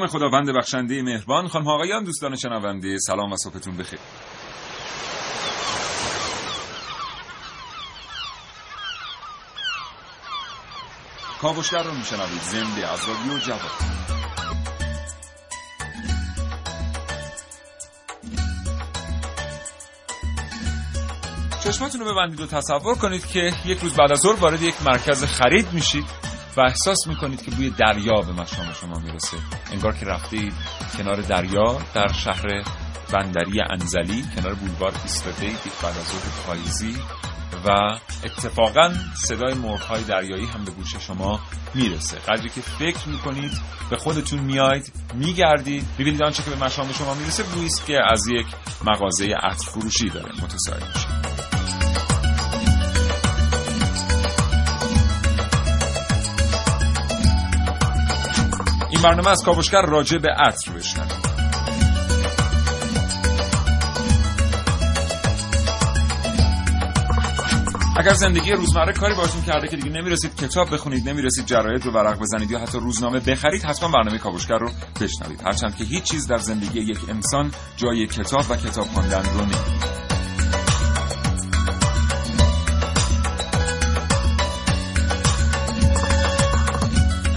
نام خداوند بخشنده مهربان خانم آقایان دوستان شنونده سلام و صبحتون بخیر. کاوشگر رو میشنوید زنده از رادیو جواد چشماتون رو ببندید و تصور کنید که یک روز بعد از ظهر وارد یک مرکز خرید میشید. و احساس می‌کنید که بوی دریا به مشام شما می‌رسه. انگار که رفتید کنار دریا در شهر بندری انزلی کنار بولوار ایستاده یک بعد از پاییزی و اتفاقا صدای مرغ‌های دریایی هم به گوش شما می‌رسه. قدری که فکر می‌کنید به خودتون میاید میگردید ببینید آنچه که به مشام شما می‌رسه بویست که از یک مغازه عطر داره. متساعد میشه این برنامه از کاوشگر راجع به عطر بشنوید اگر زندگی روزمره کاری باشون کرده که دیگه نمی‌رسید کتاب بخونید نمی‌رسید جراید رو ورق بزنید یا حتی روزنامه بخرید حتما برنامه کاوشگر رو بشنوید. هرچند که هیچ چیز در زندگی یک انسان جای کتاب و کتاب خواندن رو نمی‌گیره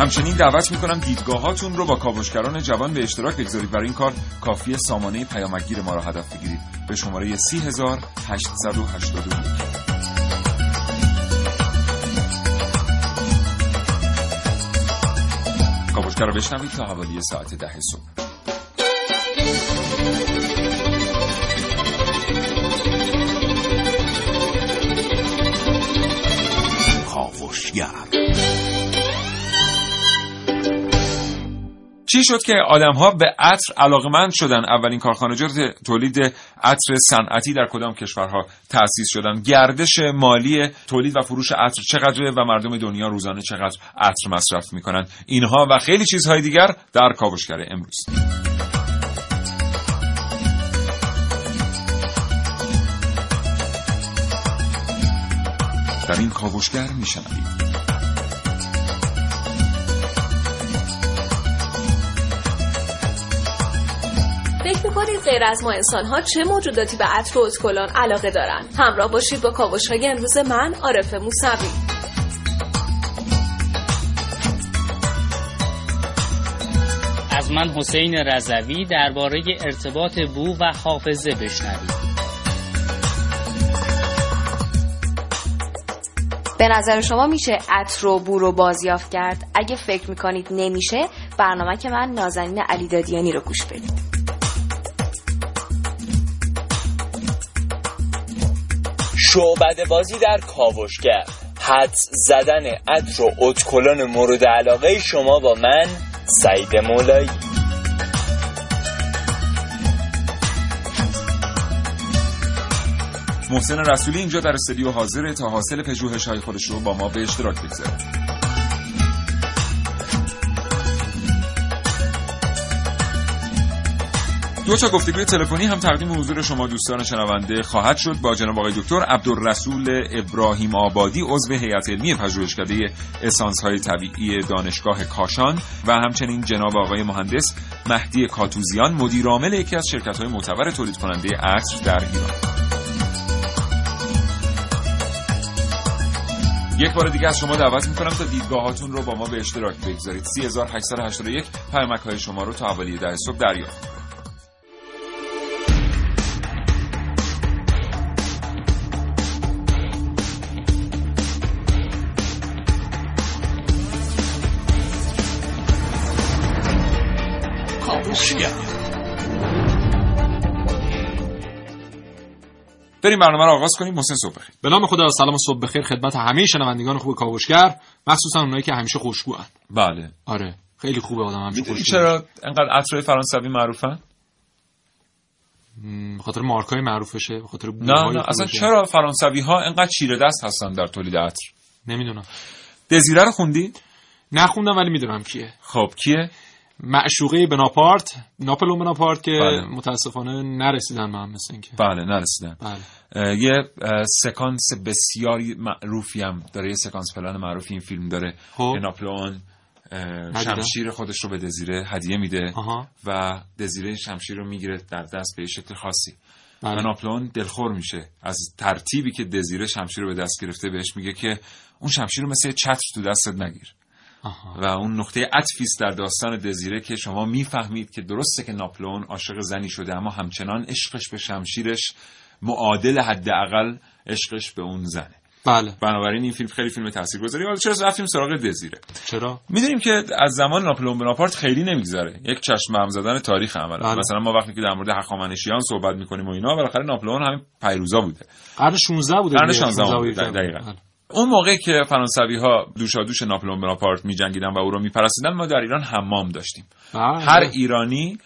همچنین دعوت می‌کنم دیدگاهاتون رو با کاوشگران جوان به اشتراک بگذارید. برای این کار کافی سامانه پیامگیر ما را هدف بگیرید. به شماره 30882 کاوشگر رو بشنوید تا حوالی ساعت ده صبح. کاوشگر. چی شد که آدم ها به عطر علاقمند شدن؟ اولین کارخانجات تولید عطر صنعتی در کدام کشورها تأسیس شدن؟ گردش مالی تولید و فروش عطر چقدره و مردم دنیا روزانه چقدر عطر مصرف می‌کنن؟ اینها و خیلی چیزهای دیگر در کاوشگر امروز. در این کاوشگر میشنوید. فکر می‌کنید غیر از ما انسان ها چه موجوداتی به عطر و اتکلان علاقه دارن؟ همراه باشید با کاوش های امروز من عارف موسوی. از من حسین رضوی درباره ارتباط بو و حافظه بشنوید. به نظر شما میشه عطر و بو رو بازیافت کرد؟ اگه فکر می‌کنید نمیشه برنامه که من نازنین علی دادیانی رو گوش بدید. شعبد بازی در کاوشگر. حدس زدن عطر و اتکلان مورد علاقه شما با من سعید مولایی. محسن رسولی اینجا در استودیو حاضره تا حاصل پژوهش های خودش رو با ما به اشتراک بگذاره دو تا گفتگوی تلفنی هم تقدیم حضور شما دوستان شنونده خواهد شد با جناب آقای دکتر عبدالرسول ابراهیم آبادی عضو هیئت علمی پژوهشکده اسانس های طبیعی دانشگاه کاشان و همچنین جناب آقای مهندس مهدی کاتوزیان مدیر عامل یکی از شرکت های معتبر تولید کننده عطر در ایران. یک بار دیگه از شما دعوت می‌کنم تا دیدگاهاتون رو با ما به اشتراک بگذارید. 3881 پیامک های شما رو تا حوالی ده صبح دریافت. بریم برنامه رو آغاز کنیم محسن صبح بخیر. به نام خدا سلام و صبح بخیر خدمت همه شنوندگان خوب کاوشگر. مخصوصا اونایی که همیشه خوشگوان. بله. آره خیلی خوبه آدم همیشه می‌دونی خوشگو چرا انقدر عطرهای فرانسوی معروفن؟ خاطر مارکای معروفشه به خاطر نه نه. اصلا. چرا فرانسوی ها انقدر چیره دست هستن در تولید عطر؟ نمی‌دونم. دزیره رو خوندی؟ نخوندم ولی می‌دونم کیه. خب کیه؟ معشوقه بناپارت ناپلون بناپارت که بله. متاسفانه نرسیدن به هم مثل اینکه. بله نرسیدن. بله. یه سکانس بسیاری معروفی هم داره یه سکانس پلان معروفی این فیلم داره. خب. ندیدم. شمشیر خودش رو به دزیره هدیه میده و دزیره شمشیر رو می‌گیره در دست به یه شکل خاصی. و بله. ناپلئون دلخور میشه. از ترتیبی که دزیره شمشیر رو به دست گرفته بهش میگه که اون شمشیر رو مثل چتر تو دستت نگیر. آها و اون نقطه عطفی است در داستان دزیره که شما می‌فهمید که درسته که ناپلئون عاشق زنی شده اما همچنان عشقش به شمشیرش معادل حداقل عشقش به اون زنه بله بنابراین این فیلم خیلی فیلم تاثیرگذاری حالا چرا رفتیم سراغ دزیره چرا می‌دونیم که از زمان ناپلئون بناپارت خیلی نمیگذره یک چشم هم زدن تاریخ عملا بله. مثلا ما وقتی که در مورد هخامنشیان صحبت می‌کنیم و اینا بالاخره ناپلئون همین پیروزا بوده قرن 16 بوده قرن دیگه. 16 16 بوده، بوده. دقیقاً. بله. اون موقع که فرانسوی ها دوشادوش ناپلئون بناپارت میجنگیدن و او رو میپرستیدن ما در ایران حمام داشتیم. بله. هر ایرانی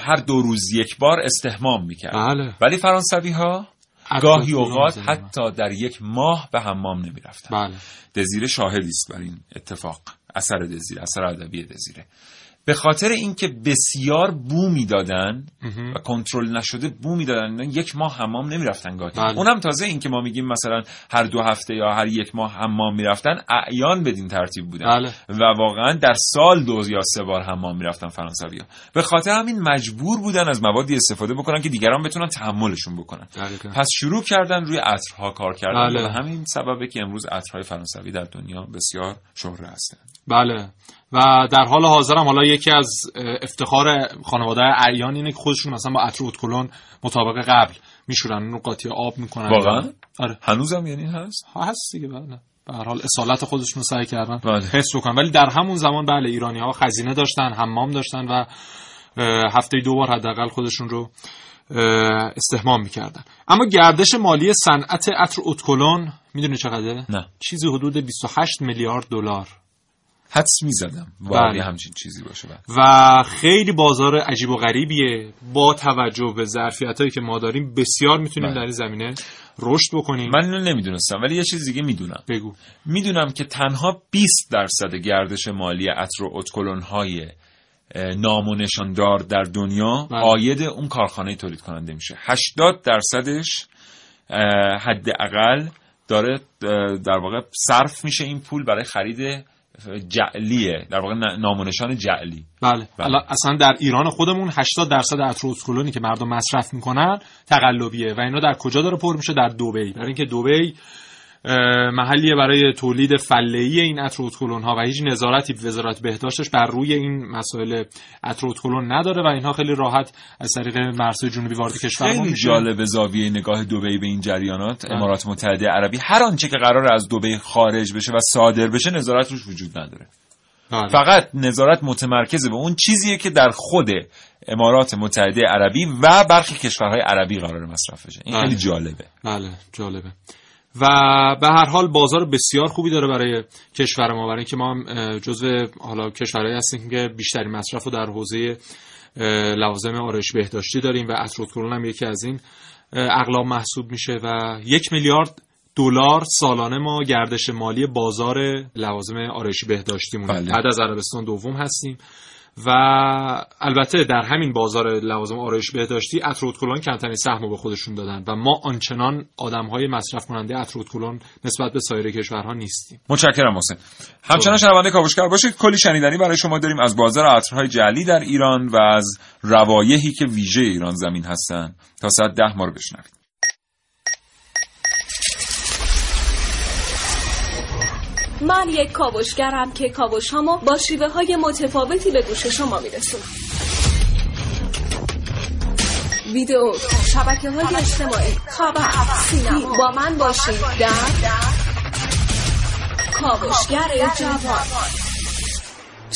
هر دو روز یک بار استحمام می‌کرد. بله. ولی فرانسوی ها گاهی اوقات. حتی در یک ماه به حمام نمی‌رفتن. بله. دزیره شاهدی است بر این اتفاق اثر دزیره اثر ادبی دزیره. به خاطر اینکه بسیار بو می‌دادن و کنترل نشده بو می‌دادن یک ماه حمام نمی‌رفتن گاهی بله. اونم تازه اینکه ما میگیم مثلا هر دو هفته یا هر یک ماه حمام می‌رفتن اعیان بدین ترتیب بودن بله. و واقعا در سال دو یا سه بار حمام می‌رفتن فرانسوی ها به خاطر همین مجبور بودن از موادی استفاده بکنن که دیگران بتونن تحملشون بکنن. پس شروع کردن روی عطرها کار کردن بله. و همین سببه که امروز عطرهای فرانسوی در دنیا بسیار شهره هستند بله و در حال حاضر هم حالا یکی از افتخار خانواده اعیان اینه که خودشون مثلا با عطر اتکلون مطابق قبل میشورن اون رو قاطی آب می‌کنن. واقعا؟ آره. هنوزم یعنی هست؟ هست دیگه بله. به هر حال اصالت خودشون رو سعی کردن بله. حفظ بکنن. ولی در همون زمان بله ایرانی ها خزینه داشتن حمام داشتن و هفته دو بار حداقل خودشون رو اه، استحمام می‌کردن. اما گردش مالی صنعت عطر اتکلون می‌دونی چقدره؟ نه. چیزی حدود 28 میلیارد دلار. حدس می‌زدم واقعا بله. همچین چیزی باشه بله. و خیلی بازار عجیب و غریبیه با توجه به ظرفیت هایی که ما داریم بسیار می‌تونیم بله. در این زمینه رشد بکنیم من اینو نمی‌دونستم ولی یه چیز دیگه می‌دونم بگو می‌دونم که تنها 20 درصد گردش مالی عطر و اتکلون های نام و نشاندار در دنیا بله. آید اون کارخانه تولید کننده میشه 80 درصدش حداقل داره در واقع صرف میشه این پول برای خرید جعلیه. در واقع ن- نام و نشان جعلی. بله, بله. اصلا در ایران خودمون 80 درصد عطر اتکلونی که مردم مصرف می‌کنن تقلبیه و اینا در کجا داره پر میشه؟ در دبی. برای اینکه دبی اه، محلیه برای تولید فله‌ای این عطر اتکلون ها و هیچ نظارتی وزارت بهداشتش بر روی این مسائل عطر اتکلون نداره و اینها خیلی راحت از طریق مرزهای جنوبی وارد کشور خیلی میشه جالب زاویه نگاه دبی به این جریانات. امارات متحده عربی هر آنچه که قرار از دبی خارج بشه و صادر بشه نظارت روش وجود نداره. بله. فقط نظارت متمرکز به اون چیزیه که در خود امارات متحده عربی و برخی کشورهای عربی قرار مصرف بشه. این بله. خیلی جالبه. بله جالبه. و به هر حال بازار بسیار خوبی داره برای کشور ما برای اینکه ما جزو حالا کشورهایی هستیم که بیشترین مصرف رو در حوزه لوازم آرایش بهداشتی داریم و اتروتکلون هم یکی از این اقلام محسوب میشه و یک میلیارد دلار سالانه ما گردش مالی بازار لوازم آرایشی بهداشتیمون بله. بعد از عربستان دوم هستیم و البته در همین بازار لوازم آرایش بهداشتی اتروتکلون کمترین سهم رو به خودشون دادن و ما آنچنان آدم های مصرف کننده اتروتکلون نسبت به سایر کشورها نیستیم. متشکرم حسین همچنان شنونده کاوشگر باشید. کلی شنیدنی برای شما داریم از بازار عطرهای جعلی در ایران و از روایحی که ویژه ایران زمین هستن. تا ساعت ده ما رو بشنوید. من یک کاوشگرم که کاوش هامو با شیوه های متفاوتی به گوش شما میرسونم. ویدیو شبکه های اجتماعی خبر سینما. با من باشید در کاوشگر جوان.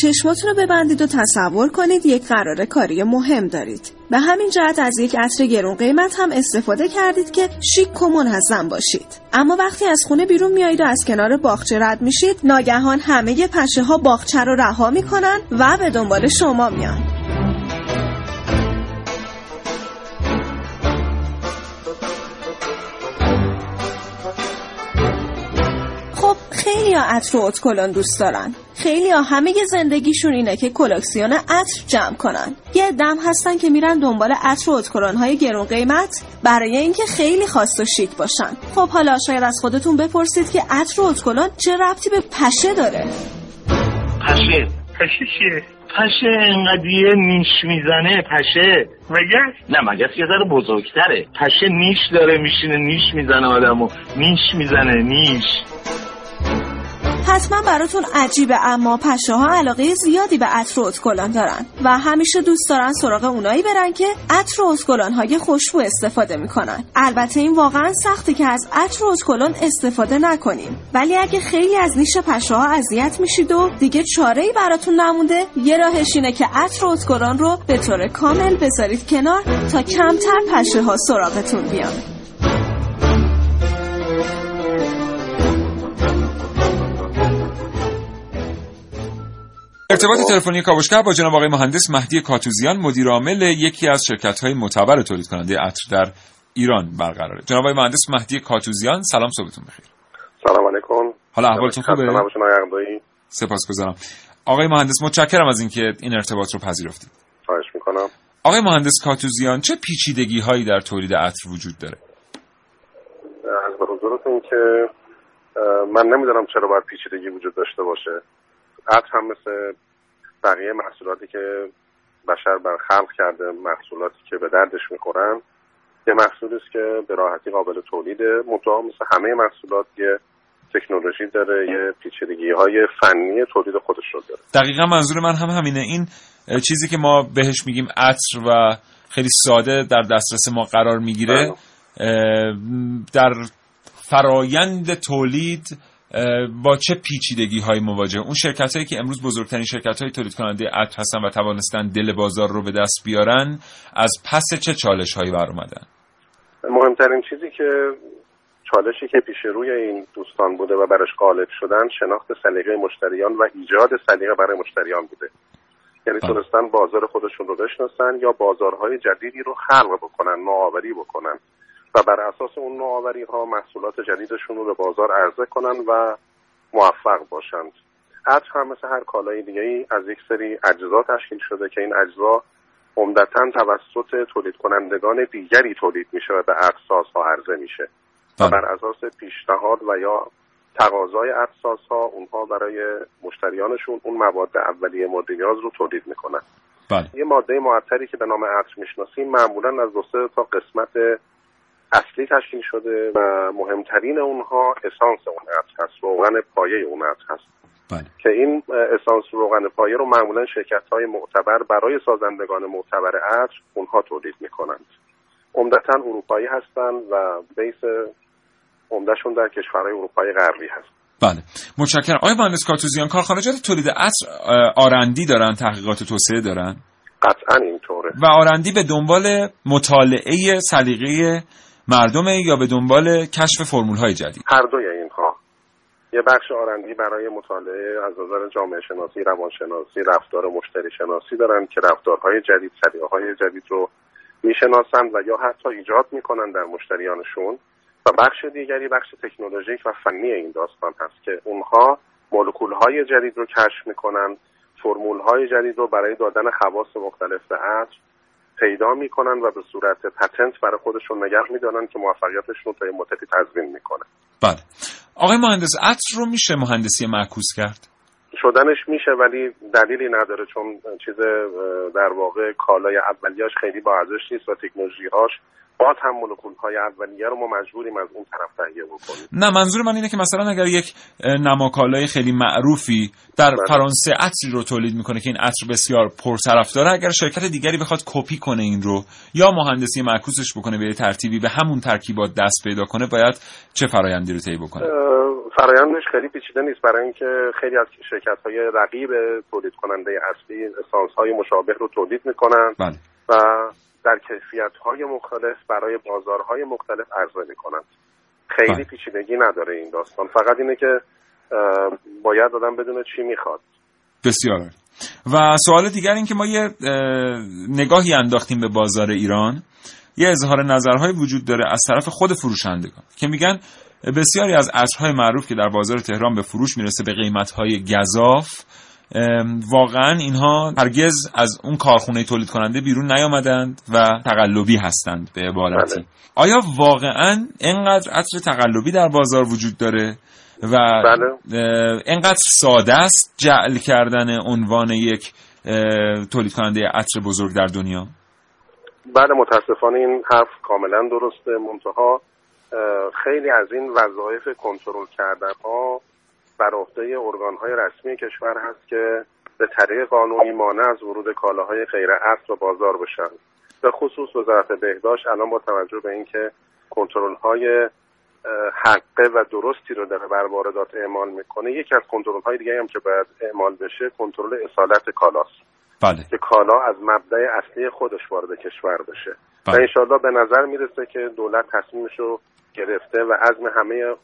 چشماتون رو ببندید و تصور کنید یک قرار کاری مهم دارید. به همین جهت از یک عطر گرون قیمت هم استفاده کردید که شیک و منظم باشید. اما وقتی از خونه بیرون میایید و از کنار باغچه رد میشید ناگهان همه پشه ها باغچه رو رها می‌کنن و به دنبال شما میان. خیلی ها عطر و اتکلون دوست دارن. خیلی ها همه زندگیشون اینه که کلکسیون عطر جمع کنن. یه دم هستن که میرن دنبال عطر و اتکلون های گرون قیمت برای اینکه خیلی خاص و شیک باشن. خب حالا شاید از خودتون بپرسید که عطر و اتکلون چه ربطی به پشه داره؟ پشه. پشه چیه؟ پشه انقدیه نیش می‌زنه پشه. مگس؟ نه مگس یه ذره بزرگتره. پشه نیش داره میشینه نیش می‌زنه آدمو. نیش می‌زنه نیش. حتما براتون عجیبه اما پشه ها علاقه زیادی به عطر و اتکلان دارن و همیشه دوست دارن سراغ اونایی برن که عطر و اتکلان های خوشبو استفاده می‌کنن. البته این واقعا سخته که از عطر و اتکلان استفاده نکنیم. ولی اگه خیلی از نیش پشه ها اذیت میشید و دیگه چاره ای براتون نمونده یه راهش اینه که عطر و اتکلان رو به طور کامل بذارید کنار تا کمتر پشه ها سراغتون بیان. ارتباط تلفنی کاوشگر با جناب آقای مهندس مهدی کاتوزیان مدیر عامل یکی از شرکت های معتبر تولید کننده عطر در ایران برقراره. جناب آقای مهندس مهدی کاتوزیان سلام صبحتون بخیر. سلام علیکم. حالا احوالتون خوبه؟ سپاسگزارم. آقای مهندس متشکرم از اینکه این ارتباط رو پذیرفتید. خواهش می‌کنم. آقای مهندس کاتوزیان چه پیچیدگی هایی در تولید عطر وجود داره؟ از به حضورتون که من نمی‌دونم چرا باید پیچیدگی وجود داشته باشه. عطر هم مثل بقیه محصولاتی که بشر بر خلق کرده محصولاتی که به دردش می‌خورن یه محصولی است که به راحتی قابل تولیده. منتها مثل همه محصولات یه تکنولوژی داره یه پیچیدگی های فنی تولید خودش رو داره. دقیقا منظور من هم همینه. این چیزی که ما بهش میگیم عطر و خیلی ساده در دسترس ما قرار می‌گیره در فرایند تولید با چه پیچیدگی های مواجه؟ اون شرکت هایی که امروز بزرگترین شرکت های تولید کننده عطر هستن و توانستن دل بازار رو به دست بیارن از پس چه چالش هایی بر اومدن مهمترین چیزی که چالشی که پیش روی این دوستان بوده و براش غالب شدن شناخت سلیقه مشتریان و ایجاد سلیقه برای مشتریان بوده. یعنی تونستن بازار خودشون رو بشناسن یا بازارهای جدیدی رو خلق بکنن نوآوری بکنن. و بر اساس اون نوآوری ها محصولات جدیدشون رو به بازار عرضه کنن و موفق باشند. عطر هم مثل هر کالای دیگه ای از یک سری اجزا تشکیل شده که این اجزا عمدتا توسط تولید کنندگان دیگری تولید میشه و به عطرساز ها عرضه میشه. و بر اساس پیشنهاد و یا تقاضای عطرساز ها اونها برای مشتریانشون اون مواد اولیه مورد نیاز رو تولید می‌کنن. بله. یه ماده معطری که به نام عطر می‌شناسیم معمولا از دو تا قسمت اصلی تشکیل شده و مهمترین اونها اسانس اون عطر هست روغن پایه اون عطر هست. بله. که این اسانس روغن پایه رو معمولا شرکت های معتبر برای سازندگان معتبر عطر اونها تولید می‌کنند. عمدتا اروپایی هستند و بیس عمدهشون در کشورهای اروپایی غربی هست. بله. متشکرم. آقای مهندس کاتوزیان کارخانجات تولید عطر آرندی دارن تحقیقات توسعه دارن؟ قطعا اینطوره. و آرندی به دنبال مطالعه سلیقه مردمه یا به دنبال کشف فرمول های جدید؟ هر دوی اینها. یه بخش آرندی برای مطالعه از نظر جامعه شناسی روانشناسی رفتار مشتری شناسی دارن که رفتارهای جدید های جدید رو می‌شناسند و یا حتی ایجاد می‌کنن در مشتریانشون. و بخش دیگری بخش تکنولوژیک و فنی این داستان هست که اونها مولکول های جدید رو کشف می‌کنن فرمول های جدید رو برای دادن خواص مختلف به عطر پیدا می‌کنن و به صورت پتنت برای خودشون نگه میدارن که موفقیتشون تا مدتی تضمین می‌کنه. بله. آقای مهندس عطر رو میشه مهندسی معکوس کرد؟ شدنش میشه ولی دلیلی نداره چون چیز در واقع کالای اولیاش خیلی با ارزش نیست و تکنولوژیهاش باز هم مولکول های اولیه رو ما مجبوریم از اون طرف تهیه بکنیم نه منظور من اینه که مثلا اگر یک نماکالای خیلی معروفی در بله. فرانسه عطری رو تولید می‌کنه که این عطر بسیار پرطرفداره اگر شرکت دیگری بخواد کپی کنه این رو یا مهندسی معکوسش بکنه به ترتیبی به همون ترکیبات دست پیدا کنه باید چه فرایندی رو طی بکنه فرایندش خیلی پیچیده نیست برای اینکه خیلی از شرکت های رقیب تولید کننده اصلی اسانس های مشابه رو تولید می‌کنن بله. و در کیفیت های مختلف برای بازارهای مختلف عرضه می‌کنند خیلی بله. پیچیدگی نداره این داستان فقط اینه که باید آدم بدونه چی می‌خواد بسیار. و سوال دیگر این که ما یه اه، نگاهی انداختیم به بازار ایران یه اظهار نظرهای وجود داره از طرف خود فروشندگان که میگن بسیاری از عصرهای معروف که در بازار تهران به فروش می‌رسه به قیمتهای گذاف واقعا اینها هرگز از اون کارخونه تولید کننده بیرون نیامدند و تقلبی هستند به عبارتی بله. آیا واقعا اینقدر عطر تقلبی در بازار وجود داره و بله. اینقدر ساده است جعل کردن عنوان یک تولید کننده عطر بزرگ در دنیا بله متاسفانه این حرف کاملا درسته منتها خیلی از این وظایف کنترل کردن ها بر عهده ارگان های رسمی کشور هست که به طریق قانونی مانع از ورود کالاهای غیر اصل به بازار بشن. به خصوص وزارت بهداشت الان با توجه به اینکه کنترل های حقه و درستی رو داره بر واردات اعمال می‌کنه یکی از کنترل های دیگه هم که باید اعمال بشه کنترل اصالت کالاست. بله. که کالا از مبدع اصلی خودش وارد کشور بشه. و بله. انشالله به نظر می‌رسه که دولت تصمیمش رو گرفته و عزم همه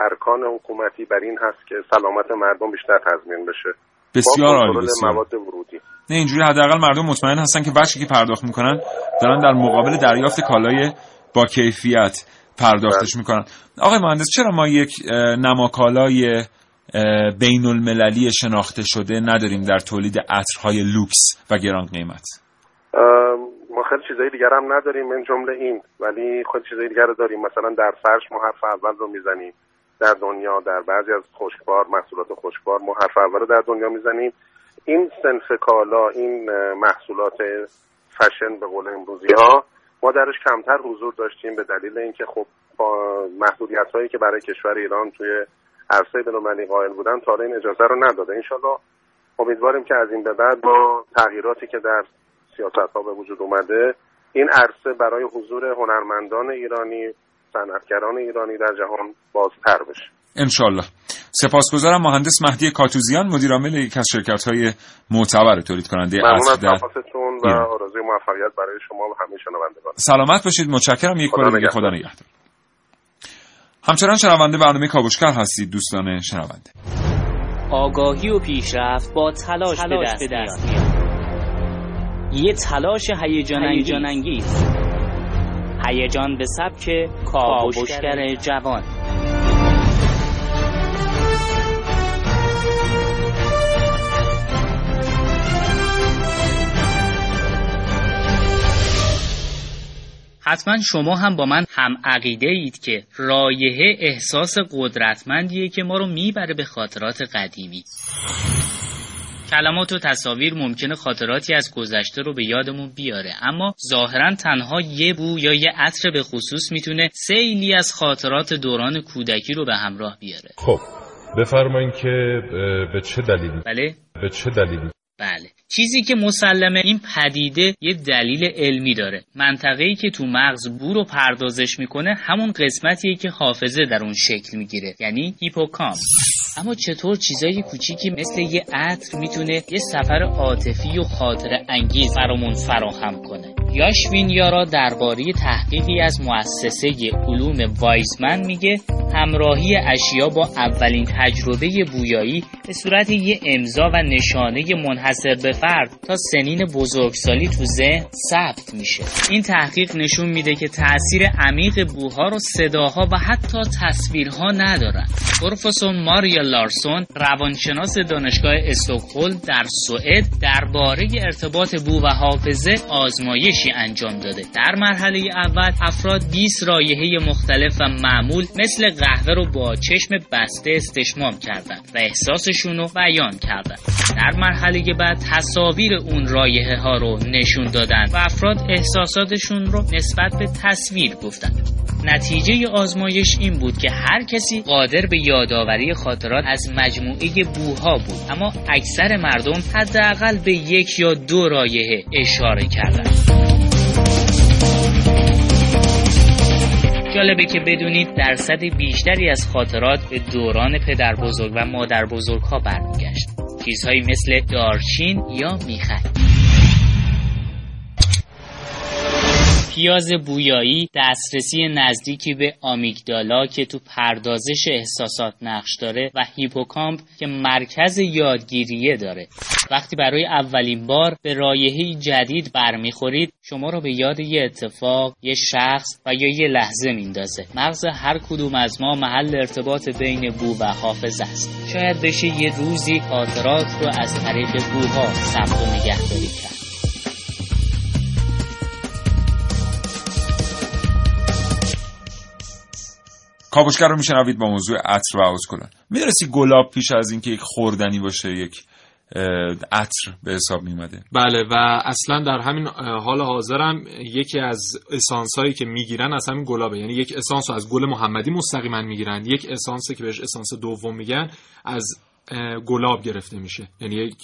ارکان حکومتی بر این هست که سلامت مردم بیشتر تضمین بشه. بسیار عالی بسیار. مواد ورودی. نه اینجوری حداقل مردم مطمئن هستن که بچه که پرداخت می‌کنن دارن در مقابل دریافت کالای با کیفیت پرداختش بله. می‌کنن. آقای مهندس چرا ما یک نماکالای بین المللی شناخته شده نداریم در تولید عطرهای لوکس و گران قیمت؟ ما خیلی چیزای دیگر هم نداریم من جمله این. ولی خیلی چیزای دیگر رو داریم. مثلا در فرش ما حرف اول رو می‌زنیم. در دنیا در بعضی از خشکبار محصولات خشکبار ما حرف اول در دنیا می‌زنیم. این سنف کالا این محصولات فشن به قول امروزی ها ما درش کمتر حضور داشتیم به دلیل اینکه خب محدودیت هایی که برای کشور ایران توی عرصه بین‌المللی قائل بودن تا این اجازه رو نداده. انشالله امیدواریم که از این به بعد با تغییراتی که در سیاست ها به وجود اومده این عرصه برای حضور هنرمندان ایرانی صنعتگران ایرانی در جهان بازتر بشه. انشالله سپاسگزارم مهندس مهدی کاتوزیان مدیر عامل یک از شرکت های معتبر تولید کننده عطر در و. آرزوی موفقیت برای شما و همه شنوندگان. سلامت باشید. متشکرم. یک خدا بار دیگه. خدا نگهدار. همچنان شنونده برنامه کاوشگر هستید دوستان شنونده. آگاهی و پیشرفت با تلاش, به دست, میاد. یه تلاش هیجان انگیز هیجان به سبک کاوشگر جوان. حتما شما هم با من هم عقیده اید که رایحه احساس قدرتمندیه که ما رو می‌بره به خاطرات قدیمی. کلمات و تصاویر ممکنه خاطراتی از گذشته رو به یادمون بیاره. اما ظاهرا تنها یه بو یا یه عطر به خصوص می‌تونه سیلی از خاطرات دوران کودکی رو به همراه بیاره. خب بفرمایید که به چه دلیلی بله. به چه دلیلی بله. چیزی که مسلمه این پدیده یه دلیل علمی داره. منطقه‌ای که تو مغز بو رو پردازش می‌کنه همون قسمتیه که حافظه در اون شکل می‌گیره. یعنی هیپوکامپ. اما چطور چیزای کوچیکی مثل یه عطر می‌تونه یه سفر عاطفی و خاطر انگیز برامون فراهم کنه؟ یاشوین یارا درباره تحقیقی از مؤسسه علوم وایزمن میگه همراهی اشیا با اولین تجربه بویایی به صورت یه امضا و نشانه منحصر به فرد تا سنین بزرگسالی تو ذهن ثبت میشه. این تحقیق نشون میده که تاثیر عمیق بوها رو صداها و حتی تصویرها ندارن. پروفسور ماریا لارسون روانشناس دانشگاه استکهلم در سوئد درباره ارتباط بو و حافظه آزمایشی انجام داده. در مرحله اول افراد 20 رایحه مختلف و معمول مثل قهوه رو با چشم بسته استشمام کردند و احساسشون رو بیان کردند. در مرحله بعد تصاویر اون رایحه ها رو نشون دادن و افراد احساساتشون رو نسبت به تصویر گفتند. نتیجه آزمایش این بود که هر کسی قادر به یادآوری خاطرات از مجموعه بوها بود. اما اکثر مردم حداقل به یک یا دو رایحه اشاره کردند. جالبه که بدونید درصد بیشتری از خاطرات به دوران پدر بزرگ و مادر بزرگ ها برمیگشت. چیزهایی مثل دارچین یا میخک پیاز بویایی دسترسی نزدیکی به آمیگدالا که تو پردازش احساسات نقش داره و هیپوکامپ که مرکز یادگیریه داره. وقتی برای اولین بار به رایحه جدید برمیخورید شما رو به یاد یه اتفاق، یه شخص و یا یه لحظه میندازه. مغز هر کدوم از ما محل ارتباط بین بو و حافظه است. شاید بشه یه روزی خاطرات رو از طریق بوها ثبت و نگهداری کرد. کاوشگر رو میشنوید با موضوع عطر و اتکلون می‌دونستی گلاب پیش از اینکه یک خوردنی باشه یک عطر به حساب میمده بله و اصلا در همین حال حاضرم یکی از اسانس هایی که می‌گیرن از همین گلابه. یعنی یک اسانس رو از گل محمدی مستقیما می‌گیرن. یک اسانس که بهش اسانس دوم میگن از گلاب گرفته میشه. یعنی یک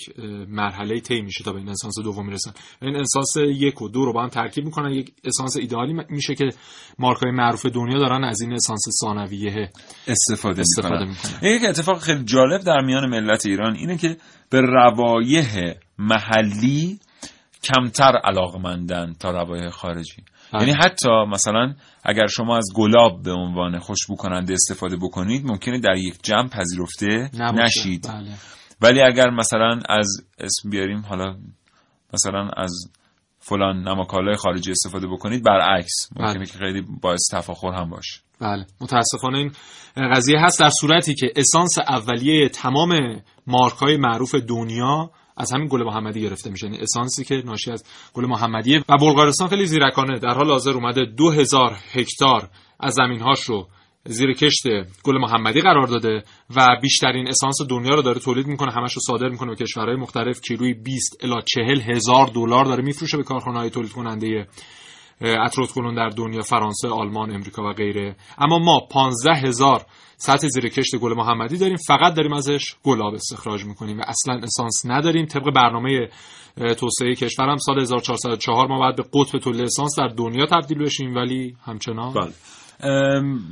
مرحله طی میشه تا به این اسانس دوم می‌رسن این اسانس یک و دو رو با هم ترکیب می‌کنن. یک اسانس ایدئالی میشه که مارکای معروف دنیا دارن از این اسانس ثانویه استفاده, استفاده می‌کنن. یک اتفاق خیلی جالب در میان ملت ایران اینه که به روایح محلی کمتر علاقمندن تا روایح خارجی. یعنی حتی مثلا اگر شما از گلاب به عنوان خوشبو کننده استفاده بکنید ممکنه در یک جمع پذیرفته نشید. بله. ولی اگر مثلا از اسم بیاریم حالا مثلا از فلان نماکالای خارجی استفاده بکنید برعکس ممکنه بله. که خیلی باعث تفاخر هم باشه. بله. متاسفانه این قضیه هست در صورتی که اسانس اولیه تمام مارکای معروف دنیا از همین گل محمدی گرفته میشه. یعنی اسانسی که ناشی از گل محمدیه و بلغارستان خیلی زیرکانه. در حال حاضر اومده 2000 هکتار از زمینهاش رو زیر کشت گل محمدی قرار داده و بیشترین اسانس دنیا رو داره تولید می‌کنه. همش رو صادر می‌کنه به کشورهای مختلف. کیلوی 20 الی 40 هزار دلار داره میفروشه به کارخانه‌های تولید کننده اتروت کنون در دنیا فرانسه، آلمان، امریکا و غیره. اما ما 15 هزار سطح زیر کشت گل محمدی داریم. فقط داریم ازش گلاب استخراج می‌کنیم و اصلا اسانس نداریم. طبق برنامه توسعه کشورم سال 1404 ما باید به قطب تولید اسانس در دنیا تبدیل بشیم. ولی همچنان بله.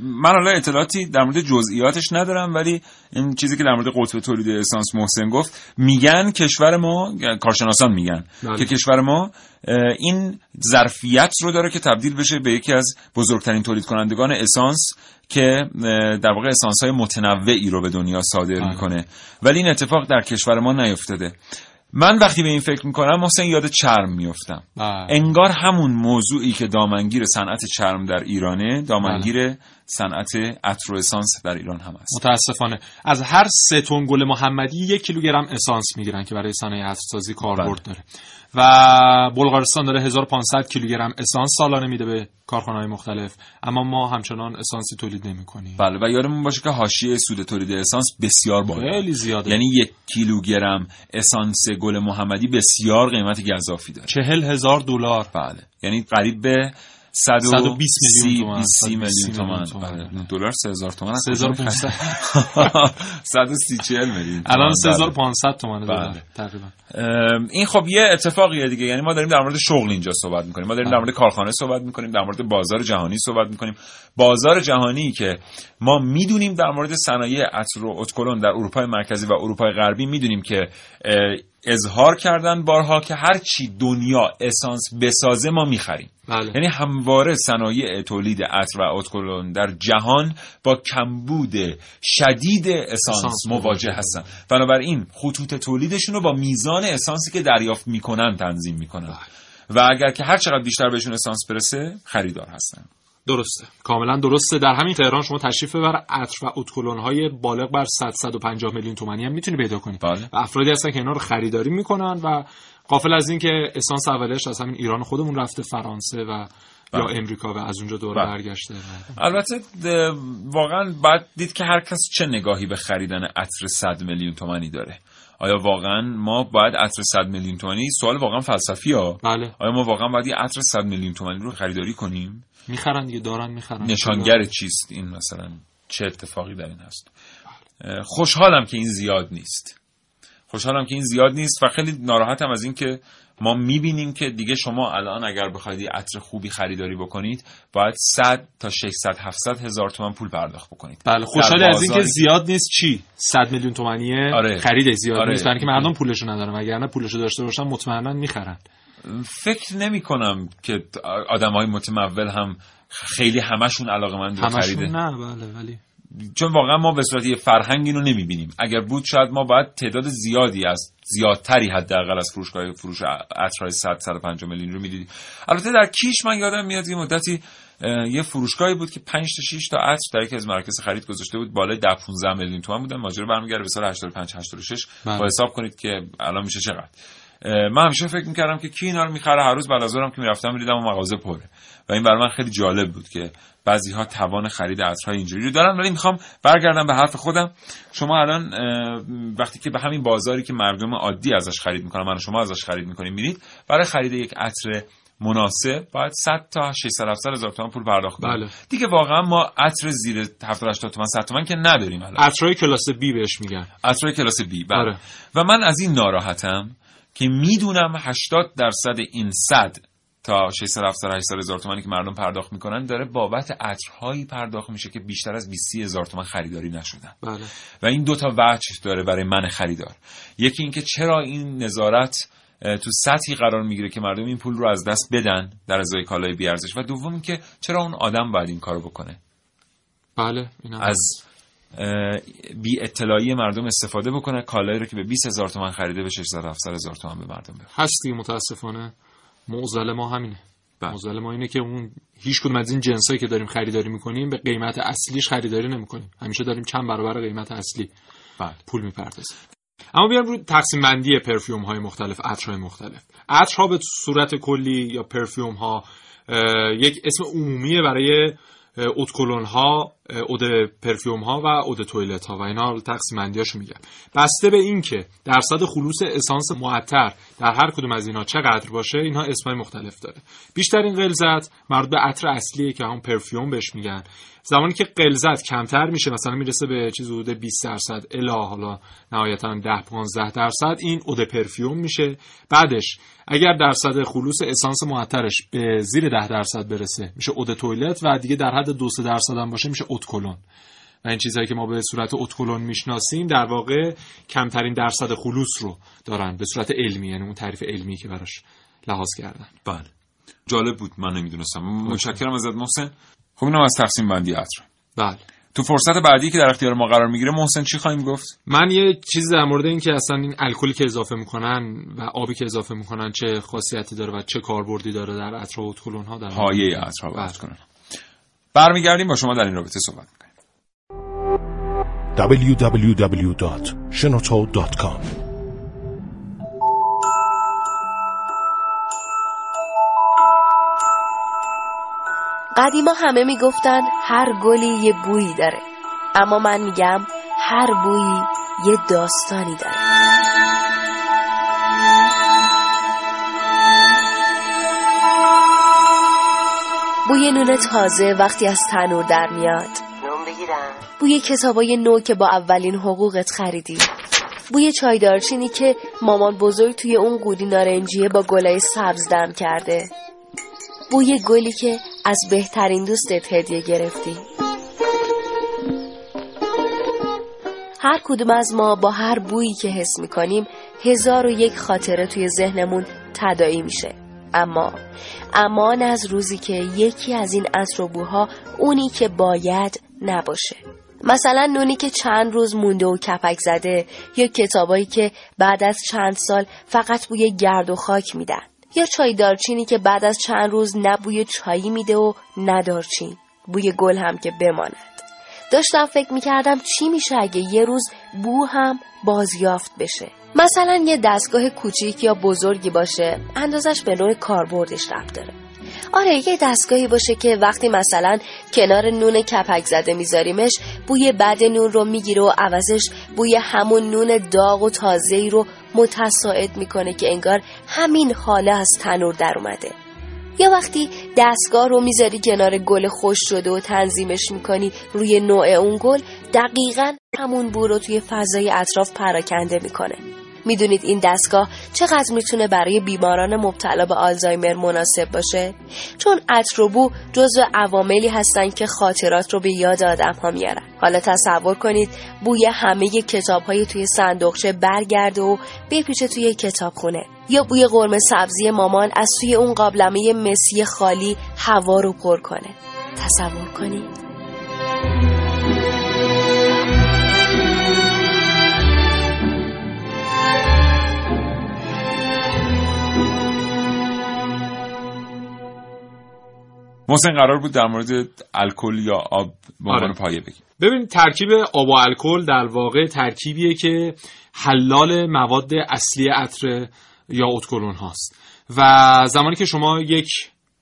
من حالا اطلاعاتی در مورد جزئیاتش ندارم ولی این چیزی که در مورد قطب تولید اسانس محسن گفت میگن کشور ما کارشناسان میگن بله. که کشور ما این ظرفیت رو داره که تبدیل بشه به یکی از بزرگترین تولید کنندگان اسانس که در واقع اسانس های متنوعی رو به دنیا صادر بله. می‌کنه ولی این اتفاق در کشور ما نیفتاده من وقتی به این فکر می‌کنم محسن یاد چرم میفتم بله. انگار همون موضوعی که دامنگیر صنعت چرم در ایرانه دامنگیر صنعت عطر و اسانس در ایران هم است متاسفانه. از هر سه تن گل محمدی یک کیلوگرم اسانس می‌گیرن که برای صنایع عطرسازی کاربرد داره. و بلغارستان داره 1500 کیلوگرم اسانس سالانه میده به کارخانه‌های مختلف. اما ما همچنان اسانسی تولید نمی‌کنیم. بله و یادمون باشه که حاشیه سود تولید اسانس بسیار بالا. خیلی زیاده. یعنی یک کیلوگرم اسانس گل محمدی بسیار قیمت گزافی داره. چهل هزار دلار. بله. یعنی قریب به 120 میلیون تومان 130 میلیون 130 تومان. تومان. بله. دلار 3000 تومان. 3500 130 میلیون الان تومان. 3500 تومانه بله. دلار تقریبا این خب یه اتفاقیه دیگه. یعنی ما داریم در مورد شغل اینجا صحبت می‌کنیم. ما داریم در مورد کارخانه صحبت می‌کنیم. در مورد بازار جهانی صحبت می‌کنیم. بازار جهانی که ما می‌دونیم در مورد صنایع عطر و اتکلون در اروپای مرکزی و اروپای غربی می‌دونیم که اظهار کردن بارها که هر چی دنیا اسانس بسازه ما می‌خریم. بله. یعنی همواره صنایع تولید عطر و اتکلون در جهان با کمبود شدید اسانس اسانس مواجه هستن. بنابراین خطوط تولیدشون رو با میزان اسانسی که دریافت می‌کنن تنظیم می‌کنن. و اگر که هر چقدر بیشتر بهشون اسانس برسه خریدار هستن. درسته. کاملا درسته. در همین تهران شما تشریف ببر. عطر و اتکلون های بالغ بر 100 150 میلیون تومانی هم می‌تونی پیدا کنی. بله. و افرادی هستن که اینا رو خریداری می‌کنن و قافل از این که اسانس اولش از همین ایران خودمون رفته فرانسه و یا بله. امریکا و از اونجا دوره بله. برگشته. البته واقعا باید دید که هر کس چه نگاهی به خریدن عطر 100 میلیون تومانی داره. آیا واقعا ما باید عطر 100 میلیون تومانی؟ سوال واقعا فلسفی ها بله. آیا ما واقعا باید یه عطر 100 میلیون تومانی رو خریداری کنیم؟ می‌خرن دیگه دارن می‌خرن. نشانگر چیست؟ این مثلا چه اتفاقی در این هست؟ خوشحالم که این زیاد نیست. خوشحالم که این زیاد نیست و خیلی ناراحتم از این که ما می‌بینیم که دیگه شما الان اگر بخواید عطر خوبی خریداری بکنید باید 100 تا 600 700 هزار تومان پول پرداخت بکنید. بله خوشحال از اینکه زیاد نیست چی؟ 100 میلیون تومانیه آره. خرید زیاد آره. نیست. برای اینکه مردم پولشو ندارن وگرنه پولشو داشته باشن مطمئنا می‌خرن. فکر نمی کنم که آدم های متمول هم خیلی همشون علاقه من همشون نه بله ولی چون واقعا ما به صورت یه فرهنگ اینو نمی‌بینیم اگر بود شاید ما باید تعداد زیادی از زیادتری حداقل از فروشگاه فروش عطرهای 100 150 میلیون رو می‌دیدیم. البته در کیش من یادم میاد یه مدتی یه فروشگاهی بود که 5 تا 6 تا عطر در یکی از مراکز خرید گذاشته بود بالای 10 15 میلیون تومان بودن. ماجرا برمیگرده به سال 85 86 بله. با حساب کنید که الان میشه چقدر. من همیشه فکر می‌کردم که کی اینا رو می‌خره هر روز بعد از که می‌رفتم می‌دیدم اون مغازه پره و این برای من خیلی جالب بود که بعضی ها توان خرید عطرهای اینجوری رو دارن ولی می‌خوام برگردم به حرف خودم شما الان وقتی که به همین بازاری که مردم عادی ازش خرید می‌کنن من و شما ازش خرید می‌کنیم میرید برای خرید یک عطر مناسب باید 100 تا 600 700 هزار تومان پول پرداخت کنیم بله. دیگه واقعا ما عطر زیر 70 80 تومان 100 تومان که نداریم الان عطرهای کلاس بی بهش میگن عطرهای کلاس بی بله. آره. و من از این ناراحتم که می‌دونم 80 درصد این صد تا 600 700 800 هزار تومانی که مردم پرداخت می‌کنن داره بابت عطرهایی پرداخت میشه که بیشتر از 20 هزار تومان خریداری نشدن. بله. و این دو تا وجه داره برای من خریدار. یکی اینکه چرا این نظارت تو سطحی قرار می‌گیره که مردم این پول رو از دست بدن در ازای کالای بیارزش و دوم اینکه چرا اون آدم باید این کارو بکنه؟ بله این هم از بی اطلاعی مردم استفاده بکنه کالایی رو که به 20 هزار تومن خریده به 600 700 هزار تومن به مردم بده. هستی متاسفانه. معضل ما همینه. بله. معضل ما اینه که اون هیچ کدوم از این جنسایی که داریم خریداری می‌کنیم به قیمت اصلیش خریداری نمی‌کنیم. همیشه داریم چند برابر قیمت اصلی بله. پول می‌پردازیم. اما بیایم رو تقسیم بندی پرفیوم های مختلف عطرهای مختلف. عطرها به صورت کلی یا پرفیوم ها یک اسم عمومیه برای اتکلون ها اود پرفیوم ها و اود تویلت ها و اینا تقسیم بندیاشو میگم. بسته به این که درصد خلوص اسانس معطر در هر کدوم از اینا چقدر باشه اینها اسمای مختلف داره. بیشترین غلظت مربوط به عطر اصلیه که همون پرفیوم بهش میگن. زمانی که غلظت کمتر میشه مثلا می‌رسه به چیز حدود 20 درصد الا حالا نهایتا 10 15 درصد این اود پرفیوم میشه. بعدش اگر درصد خلوص اسانس معطرش به زیر 10 درصد برسه میشه اود تویلت و دیگه در حد 2 3 درصد هم باشه میشه اود کلون و این چیزهایی که ما به صورت اود کلون می‌شناسیم در واقع کمترین درصد خلوص رو دارن به صورت علمی یعنی اون تعریف علمی که براش لحاظ کردن. بله. جالب بود من نمی‌دونستم. متشکرم ازت محسن. خب اینم از تقسیم بندی عطر. بله. تو فرصت بعدی که در اختیار ما قرار می‌گیره محسن چی خواهیم گفت؟ من یه چیز در مورد این که اصلا این الکلی که اضافه می‌کنن و آبی که اضافه می‌کنن چه خاصیتی داره و چه کاربردی داره در عطر و اتکلون ها در پایه عطر بله. برمیگردیم با شما در این رابطه صحبت می‌کنیم. www.shenoto.com قدیما همه می‌گفتن هر گلی یه بویی داره. اما من میگم هر بویی یه داستانی داره. بوی نون تازه وقتی از تنور در میاد. نون بگیرم. بوی کتابای نو که با اولین حقوقت خریدی. بوی چای دارچینی که مامان بزرگ توی اون قولی نارنجیه با گلای سبز دم کرده. بوی گلی که از بهترین دوستت هدیه گرفتی. هر کدوم از ما با هر بویی که حس می‌کنیم هزار و یک خاطره توی ذهنمون تداعی میشه. اما امان از روزی که یکی از این عطر و بوها اونی که باید نباشه. مثلا نونی که چند روز مونده و کپک زده یا کتابایی که بعد از چند سال فقط بوی گرد و خاک میدن یا چای دارچینی که بعد از چند روز نه بوی چایی میده و نه دارچین بوی گل هم که بماند. داشتم فکر می‌کردم چی میشه اگه یه روز بو هم بازیافت بشه. مثلا یه دستگاه کوچیک یا بزرگی باشه اندازش به نوع کاربردش رفت داره. آره یه دستگاهی باشه که وقتی مثلا کنار نون کپک زده میذاریمش بوی بد نون رو می‌گیره و عوضش بوی همون نون داغ و تازه رو متساعد می‌کنه که انگار همین حاله از تنور در اومده. یا وقتی دستگاه رو می‌ذاری کنار گل خوش شده و تنظیمش می‌کنی روی نوع اون گل دقیقا همون بو رو توی فضای اطراف پراکنده می‌کنه. می‌دونید این دستگاه چقدر می‌تونه برای بیماران مبتلا به آلزایمر مناسب باشه؟ چون عطر و بو جزو عواملی هستن که خاطرات رو به یاد آدم ها میارن. حالا تصور کنید بوی همه کتاب های توی صندوقچه برگرده و بپیچه توی کتابخونه. یا بوی قرمه سبزی مامان از توی اون قابلمه مسی خالی هوا رو پر کنه. تصور کنید. محسن قرار بود در مورد الکل یا آب به عنوان آره. پایه بگیم ببین ترکیب آب و الکل در واقع ترکیبیه که حلال مواد اصلی عطر یا اتکلون هاست و زمانی که شما یک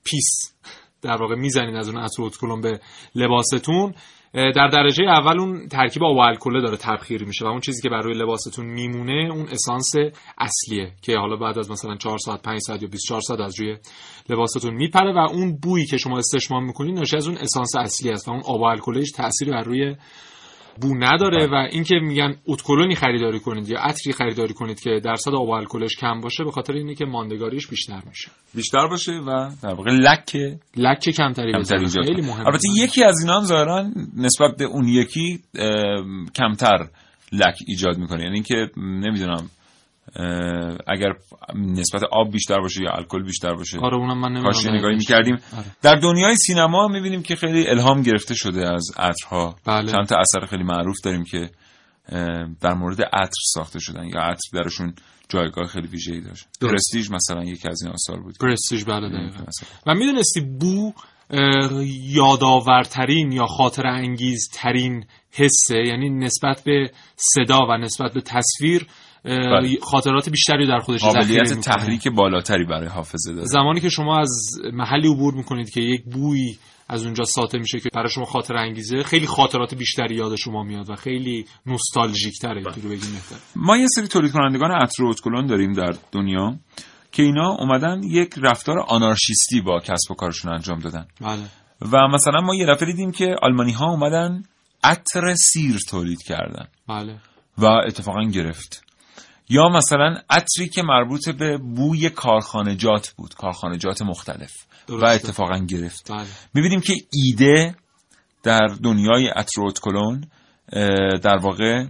پیس در واقع می‌زنین از اون عطر اتکلون به لباستون در درجه اول اون ترکیب آب و الکل داره تبخیر میشه و اون چیزی که بر روی لباستون میمونه اون اسانس اصلیه که حالا بعد از مثلا 4 ساعت 5 ساعت یا 24 ساعت از روی لباستون میپره و اون بویی که شما استشمام می‌کنید ناشی از اون اسانس اصلی است و اون آب و الکلش تأثیری بر روی بو نداره و اینکه میگن اتکلونی خریداری کنید یا عطری خریداری کنید که درصد آب الکلش کم باشه به خاطر اینه که ماندگاریش بیشتر میشه. بیشتر باشه و در واقع لک لک کمتری کمتر بزنه. خیلی. مهمه. البته یکی از اینا هم ظاهرا نسبت به اون یکی کمتر لک ایجاد می‌کنه. یعنی اینکه نمی‌دونم اگر نسبت آب بیشتر باشه یا الکل بیشتر باشه آره اونم من نمی‌دونم نگاهی دقیقش. می‌کردیم آره. در دنیای سینما هم می‌بینیم که خیلی الهام گرفته شده از عطرها بله. چند تا اثر خیلی معروف داریم که در مورد عطر ساخته شدن یا عطر درشون جایگاه خیلی ویژه‌ای داشت. پرستیژ مثلا یکی از این آثار بود پرستیژ بله دقیقاً. و می‌دونستی بو یادآورترین یا خاطر انگیز ترین حسه یعنی نسبت به صدا و نسبت به تصویر. خاطرات بیشتری در خودش قابلیت. تحریک بالاتری برای حافظه داره. زمانی که شما از محلی عبور می‌کنید که یک بوی از اونجا ساطع میشه که برای شما خاطر انگیزه خیلی خاطرات بیشتری یاد شما میاد و خیلی نوستالژیک تره اینطوری بگیم بهتره. ما یه سری تولید کنندگان عطر و اتکلون داریم در دنیا که اینا اومدن یک رفتار آنارشیستی با کسب و کارشون انجام دادن. بله. و مثلا ما یه دفعه دیدیم که آلمانی ها اومدن عطر سیر تولید کردن. بله. و اتفاقا گرفت. یا مثلا عطری که مربوط به بوی کارخانجات بود کارخانجات مختلف و درسته. اتفاقا گرفت. بله. می‌بینیم که ایده در دنیای عطر و اه، در واقع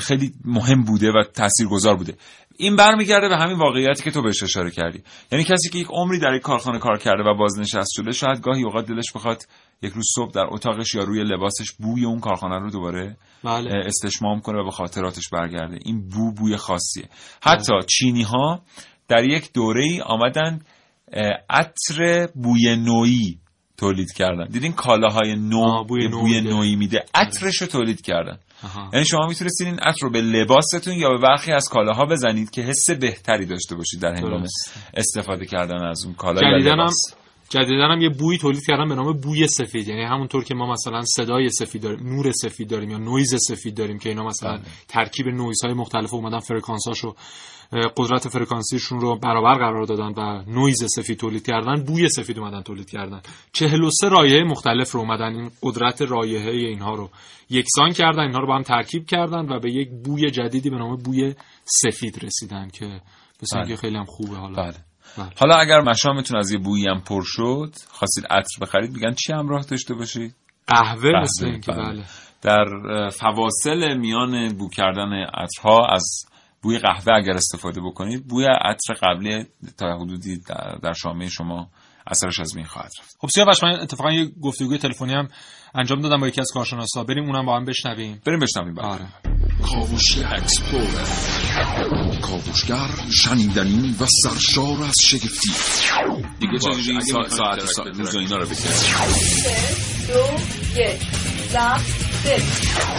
خیلی مهم بوده و تاثیرگذار بوده. این برمیگرده به همین واقعیتی که تو بهش اشاره کردی. یعنی کسی که یک عمری در یک کارخانه کار کرده و بازنشست شده شاید گاهی اوقات دلش بخواد یک روز صبح در اتاقش یا روی لباسش بوی اون کارخانه رو دوباره بله. استشمام کنه و به خاطراتش برگرده. این بو بوی خاصیه. حتی چینی ها در یک دوره ای آمدن عطر بوی نوعی تولید کردن. دیدین کالاهای نو بوی نو بوی. نوعی میده. عطرش رو تولید کردن. یعنی شما می‌تونستید این عطر رو به لباستون یا به برخی از کالاها بزنید که حس بهتری داشته باشید در هنگام. استفاده کردن از اون کالا یا لباس. جدیداً هم یه بوی تولید کردن به نام بوی سفید یعنی همونطور که ما مثلا صدای سفید داریم نور سفید داریم یا نویز سفید داریم که اینا مثلا بله. ترکیب نویزهای مختلف اومدن فرکانساشو قدرت فرکانسیشون رو برابر قرار دادن و نویز سفید تولید کردن بوی سفید اومدن تولید کردن 43 رایحه مختلف رو اومدن این قدرت رایحه اینها رو یکسان کردن اینها رو با هم ترکیب کردن و به یک بوی جدیدی به نام بوی سفید رسیدن که مثل بله. خیلی هم خوبه حالا بله. حالا اگر مشامتون از یه بویی هم پر شد خواستید عطر بخرید میگن چی همراه داشته باشید؟ قهوه مثل اینکه بله. بله. در فواصل میان بو کردن عطرها از بوی قهوه اگر استفاده بکنید بوی عطر قبلی تا حدودی در شامه شما اثرش از بین خواهد رفت. خب سیاوش من اتفاقا یه گفتگوی تلفنی هم انجام دادم با یکی از کارشناسا. بریم اونم با هم بشنویم. بریم بشنویم بعد آره. کاوشگر explorer کاوشگر شنیدنی و سرشار از شگفتی. دیگه چه ساعت ترک سا- به روز و. اینا رو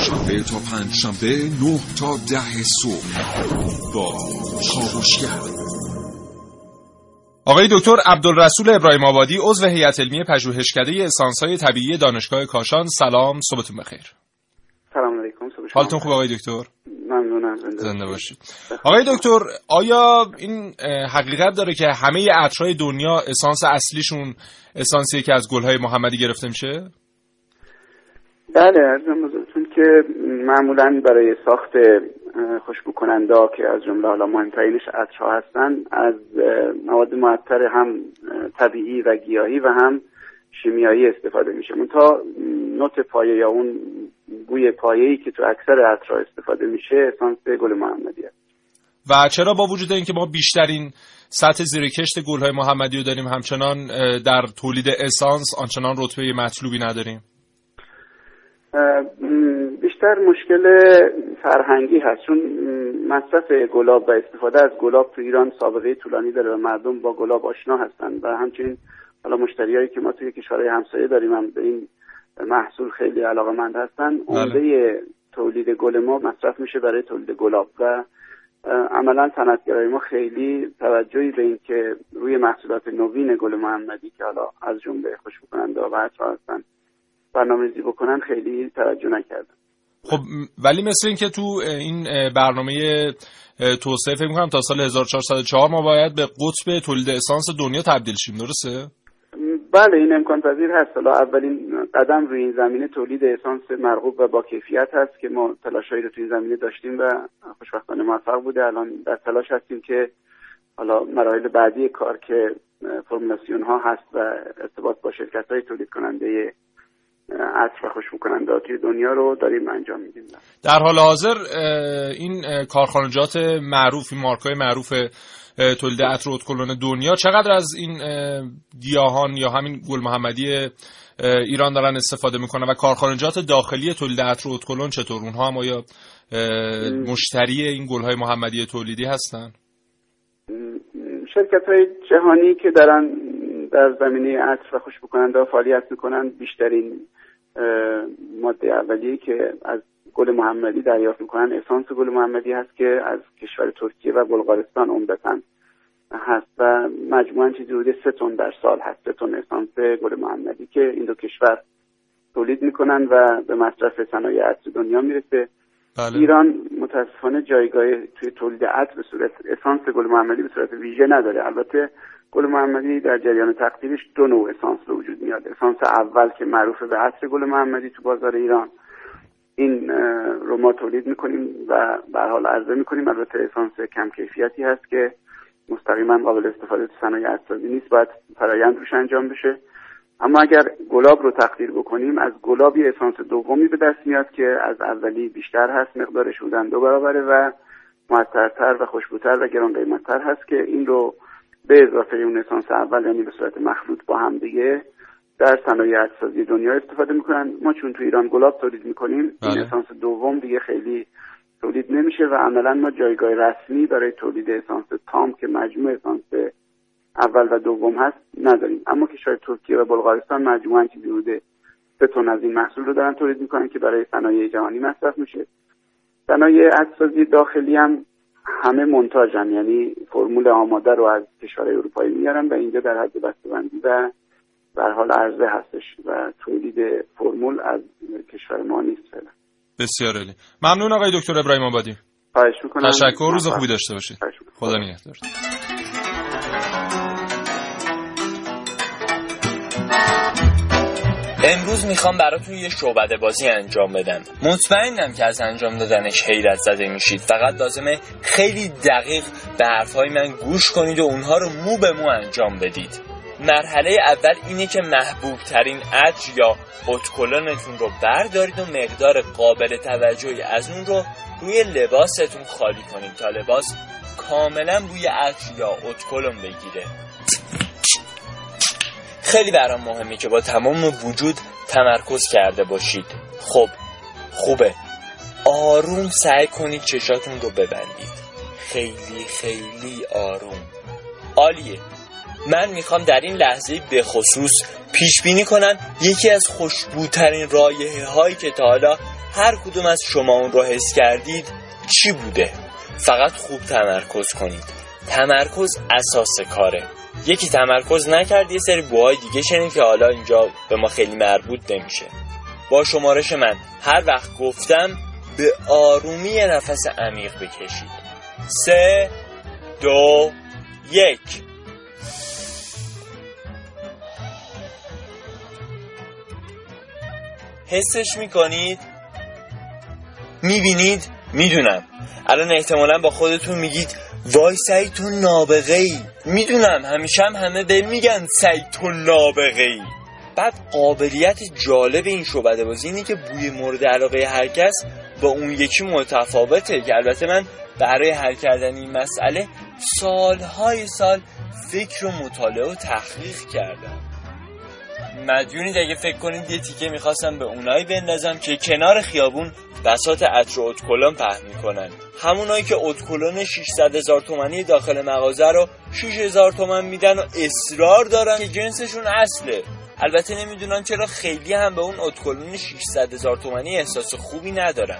شنبه تا پنج شنبه نه تا ده صبح. با کاوشگر. آقای دکتر عبدالرسول ابراهیم آبادی عضو هیئت علمی پژوهشکده اسانس‌های طبیعی دانشگاه کاشان سلام صبحتون بخیر. سلام علیکم صبح شما. حالتون خوب آقای دکتر؟ ممنونم زنده, زنده باشید. آقای دکتر آیا این حقیقت داره که همه عطرهای دنیا اسانس اصلیشون اسانسیه که از گلهای محمدی گرفته میشه؟ بله ارزم بزرگتون که معمولا برای ساخت خوشبو کننده که از جمله حالا مهمترینش عطرها هستن از مواد معطر هم طبیعی و گیاهی و هم شیمیایی استفاده میشه. تا نوت پایه یا اون بوی پایه‌ای که تو اکثر عطرها استفاده میشه اسانس گل محمدی است. و چرا با وجود اینکه ما بیشترین سطح زیرکشت گلهای محمدی رو داریم همچنان در تولید اسانس آنچنان رتبه مطلوبی نداریم؟ بیشتر مشکل فرهنگی هست چون مصرف گلاب و استفاده از گلاب تو ایران سابقه طولانی داره و مردم با گلاب آشنا هستن و همچنین حالا مشتریایی که ما توی کشورهای همسایه داریم هم به این محصول خیلی علاقه مند هستن بله. عمده تولید گل ما مصرف میشه برای تولید گلاب و عملا صنعتگرای ما خیلی توجهی به این که روی محصولات نوین گل محمدی که حالا از جمله خوشبو کننده و هستن برنامه‌ریزی بکنن خیلی توجه نکردن خب ولی مثل اینکه تو این برنامه توسعه فکر می‌کنم تا سال 1404 ما باید به قطب تولید اسانس دنیا تبدیل شیم درسته؟ بله این امکان پذیر هست حالا اولین قدم روی این زمینه تولید اسانس مرغوب و با کیفیت هست که ما تلاشایی رو توی این زمینه داشتیم و خوشبختانه موفق بوده الان در تلاش هستیم که حالا مراحل بعدی کار که فرمولاسیون ها هست و ارتباط با شرکت های تولید کننده عطر و خوشبو دنیا رو داریم انجام میدیم. در حال حاضر این کارخانجات معروف این مارکای معروف تولید عطر اتکلون دنیا چقدر از این گیاهان یا همین گل محمدی ایران دارن استفاده می‌کنن و کارخانجات داخلی تولید عطر اتکلون چطور؟ اونها هم آیا مشتری این گل های محمدی تولیدی هستن؟ شرکت های جهانی که دارن در زمینه عطر و خوشبو کننده فعالیت می‌کنن بیشترین ماده اولیه که از گل محمدی دریافت می‌کنن. اسانس گل محمدی هست که از کشور ترکیه و بلغارستان عمدتا هست و مجموعا چیزی حدود سه تن در سال هست. سه تن اسانس گل محمدی که این دو کشور تولید می‌کنن و به مصرف صنایع عطر دنیا می‌رسه. بله. ایران متاسفانه جایگاه توی تولید عطر به صورت اسانس گل محمدی به صورت ویژه نداره. البته گل محمدی در جریان تقدیرش دو نوع اسانس به وجود میاد. اسانس اول که معروف به عطر گل محمدی تو بازار ایران. این رو ما تولید می‌کنیم و به حال عرضه می‌کنیم. البته اسانس کم کیفیتی هست که مستقیما قابل استفاده تو صنایع عطرسازی نیست. باید فرایند روش انجام بشه. اما اگر گلاب رو تقدیر بکنیم از گلاب یه اسانس دومی به دست میاد که از اولی بیشتر هست مقدارش بودن دو برابره و معطرتر و خوشبوتر و گران قیمتتر هست که این رو به اضافه اون اسانس اول یعنی به صورت مخلوط با هم دیگه در صنایع عطرسازی دنیا استفاده می‌کنن. ما چون تو ایران گلاب تولید می‌کنیم بله. این اسانس دوم دیگه خیلی تولید نمیشه و عملا ما جایگاه رسمی برای تولید اسانس تام که مجموع اسانس اول و دوم هست نداریم. اما کشور ترکیه و بلغارستان مجموعا چیزی بوده سه تن از این محصول رو دارن تولید می‌کنن که برای صنایع جهانی مصرف میشه. صنایع عطرسازی داخلی هم همه منتاجن. یعنی فرمول آماده رو از کشورهای اروپایی میارن و اینجا در حد بسته‌بندی و بر حال عرضه هستش و تولید فرمول از کشور ما نیست فعلا. بسیار عالی. ممنون آقای دکتر ابراهیم آبادی. خواهش می‌کنم. تشکر. روز خوبی داشته باشید. خدا نگهدار. امروز می‌خوام براتون یه شعبده بازی انجام بدم. مطمئنم که از انجام دادنش حیرت زده میشید. فقط لازمه خیلی دقیق به حرفهای من گوش کنید و اونها رو مو به مو انجام بدید. مرحله اول اینه که محبوب ترین عطر یا اتکلونتون رو بردارید و مقدار قابل توجهی از اون رو روی لباستون خالی کنید تا لباس کاملا روی عطر یا اتکلون بگیره. خیلی برام مهمه که با تمام وجود تمرکز کرده باشید. خب خوبه. آروم سعی کنید چشاتون رو ببندید. خیلی خیلی آروم. عالیه. من می‌خوام در این لحظه به خصوص پیش بینی کنم یکی از خوشبوترین رایه هایی که تا حالا هر کدوم از شما اون رو حس کردید چی بوده؟ فقط خوب تمرکز کنید. تمرکز اساس کاره. یکی تمرکز نکرد یه سری بوهای دیگه شنید که حالا اینجا به ما خیلی مربوط نمیشه. با شمارش من هر وقت گفتم به آرومی نفس عمیق بکشید. سه دو یک. حسش می‌کنید؟ می‌بینید؟ می‌دونم. الان احتمالا با خودتون میگید وای سعید تو نابغه ای می‌دونم همیشه هم همه به میگن سعید تو نابغه ای بعد قابلیت جالب این شعبده بازی اینه که بوی مورد علاقه هر کس با اون یکی متفاوته که البته من برای حل کردن این مسئله سالهای سال فکر و مطالعه و تحقیق کردم. مدیونید اگه فکر کنید یه تیکه می‌خواستم به اونایی بندازم که کنار خیابون بسات عطر و اتکلون پهن می‌کنن. همونایی که اتکلون 600 هزار تومنی داخل مغازه رو 6 هزار تومن میدن و اصرار دارن که جنسشون اصله. البته نمی‌دونم چرا خیلی هم به اون اتکلون 600 هزار تومنی احساس خوبی ندارم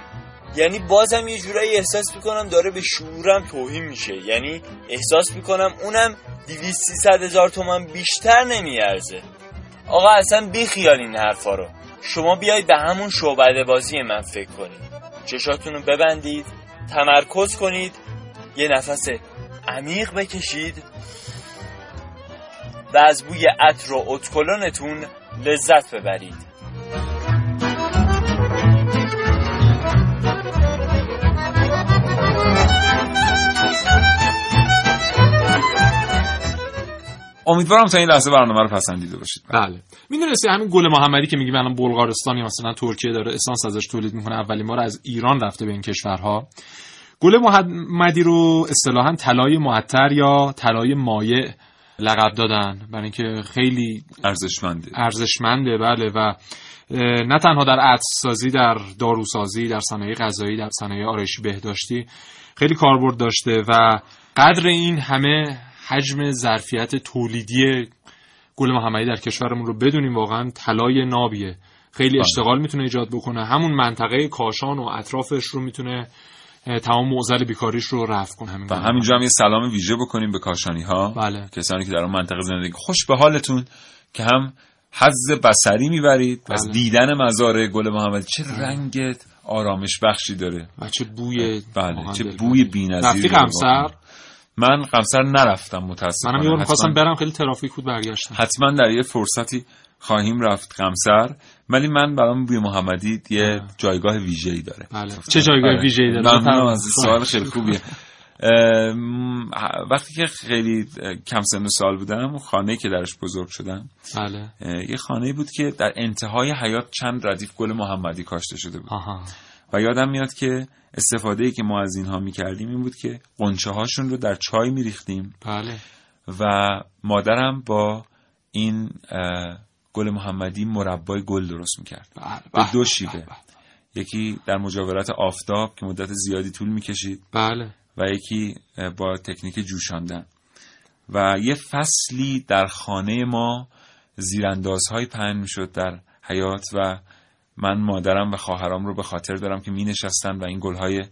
یعنی بازم یه جورایی احساس می‌کنم داره به شعورم توهین میشه. یعنی احساس می‌کنم اونم 200 300 هزار تومن بیشتر نمیارزه. آقا اصلا بیخیال این حرفا رو. شما بیایید به همون شعبده بازی من فکر کنید. چشاتون رو ببندید تمرکز کنید یه نفس عمیق بکشید و از بوی عطر و اتکلونتون لذت ببرید. امیدوارم تا این لحظه برنامه رو پسندیده باشید. بله. می‌دونستی همین گل محمدی که میگیم الان بلغارستان یا مثلا ترکیه داره اسانس ازش تولید می‌کنه اولین بار از ایران رفته به این کشورها. گل محمدی رو اصطلاحا طلای معطر یا طلای مایع لقب دادن. برای اینکه خیلی ارزشمنده. ارزشمنده بله. و نه تنها در عطر سازی در داروسازی در صنایع غذایی در صنایع آرایشی بهداشتی خیلی کاربرد داشته و قدر این همه حجم ظرفیت تولیدی گل محمدی در کشورمون رو بدونیم واقعا طلای نابیه خیلی بله. اشتغال می‌تونه ایجاد بکنه همون منطقه کاشان و اطرافش رو می‌تونه تمام معضل بیکاریش رو رفع کنه همین و همینجا هم یه سلام ویژه بکنیم به کاشانی ها بله. کسانی که در اون منطقه زندگی خوش به حالتون که هم حز بسری می‌برید از بله. دیدن مزارع گل محمدی چه رنگ آرامش بخشی داره و چه بوی بله چه بوی بی‌نظیری قمصر واقعا. من قمصر نرفتم متاسفانه. منم یه می‌خواستم برم خیلی ترافیک بود برگشتم. حتما در یه فرصتی خواهیم رفت قمصر. ولی من برام بوی محمدی یه جایگاه ویژه‌ای داره. بله. چه جایگاه آره. ویژه‌ای داره؟ ممنونم. از سوال خیلی خوبیه. وقتی که خیلی کم سن و سال بودم خانه که درش بزرگ شدم بله. یه خانه بود که در انتهای حیات چند ردیف گل محمدی کاشته شده بود. آها. و یادم میاد که استفاده ای که ما از اینها می‌کردیم این بود که قنچه هاشون رو در چای میریختیم. بله. و مادرم با این گل محمدی مربای گل درست می‌کرد. به دو شیوه. یکی در مجاورت آفتاب که مدت زیادی طول می‌کشید بله. و یکی با تکنیک جوشاندن. و یه فصلی در خانه ما زیراندازهای پهن می‌شد در حیات و من مادرم و خواهرام رو به خاطر دارم که می نشستن و این گلهای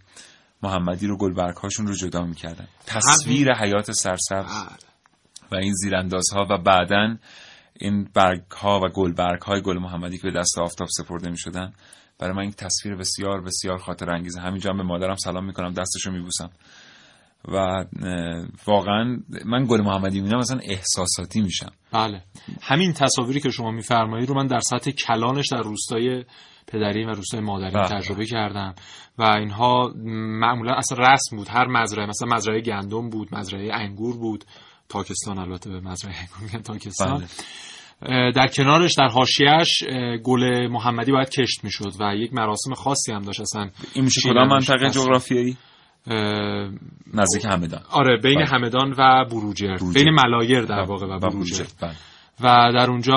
محمدی رو گلبرگ هاشون رو جدا می‌کردن. تصویر حیات سرسبز. و این زیراندازها و بعدا این برگ ها و گل برگ های گل محمدی که به دست آفتاب سپرده می شدن برای من این تصویر بسیار بسیار خاطر انگیزه همینجا هم به مادرم سلام می‌کنم دستشو میبوسم. و واقعا من گل محمدی می‌بینم مثلا احساساتی میشم بله همین تصاویری که شما میفرمایید رو من در سطح کلانش در روستای پدری و روستای مادری بله. تجربه کردم و اینها معمولا اصلا رسم بود هر مزرعه مثلا مزرعه گندم بود مزرعه انگور بود تاکستان البته به مزرعه انگور میگن تاکستان بله. در کنارش در حاشیه‌اش اه، گل محمدی باید کشت می‌شد و یک مراسم خاصی هم داشت اصلا این میشه کدام. منطقه. جغرافیایی نزدیک همدان. آره بین بله. همدان و بروجرد بروجرد. بین ملایر در بله. واقع و بروجرد، بله. و در اونجا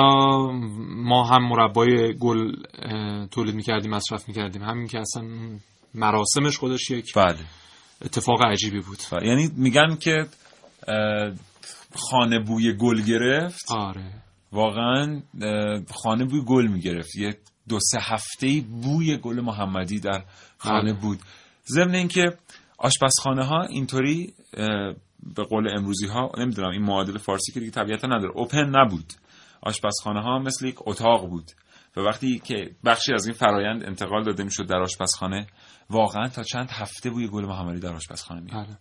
ما هم مربای گل تولید می‌کردیم مصرف می‌کردیم. همین که اصلا مراسمش خودش یک بله. اتفاق عجیبی بود. و یعنی میگن که خانه بوی گل گرفت. آره. واقعا خانه بوی گل می‌گرفت. یه دو سه هفته بوی گل محمدی در خانه بله. بود. ضمن اینکه آشپزخانه ها اینطوری به قول امروزی ها نمی‌دونم این معادل فارسی که دیگه طبیعتا نداره اوپن نبود آشپزخانه ها مثل یک اتاق بود و وقتی که بخشی از این فرایند انتقال داده می‌شد در آشپزخانه واقعا تا چند هفته بوی گل محمدی در آشپزخانه می بله.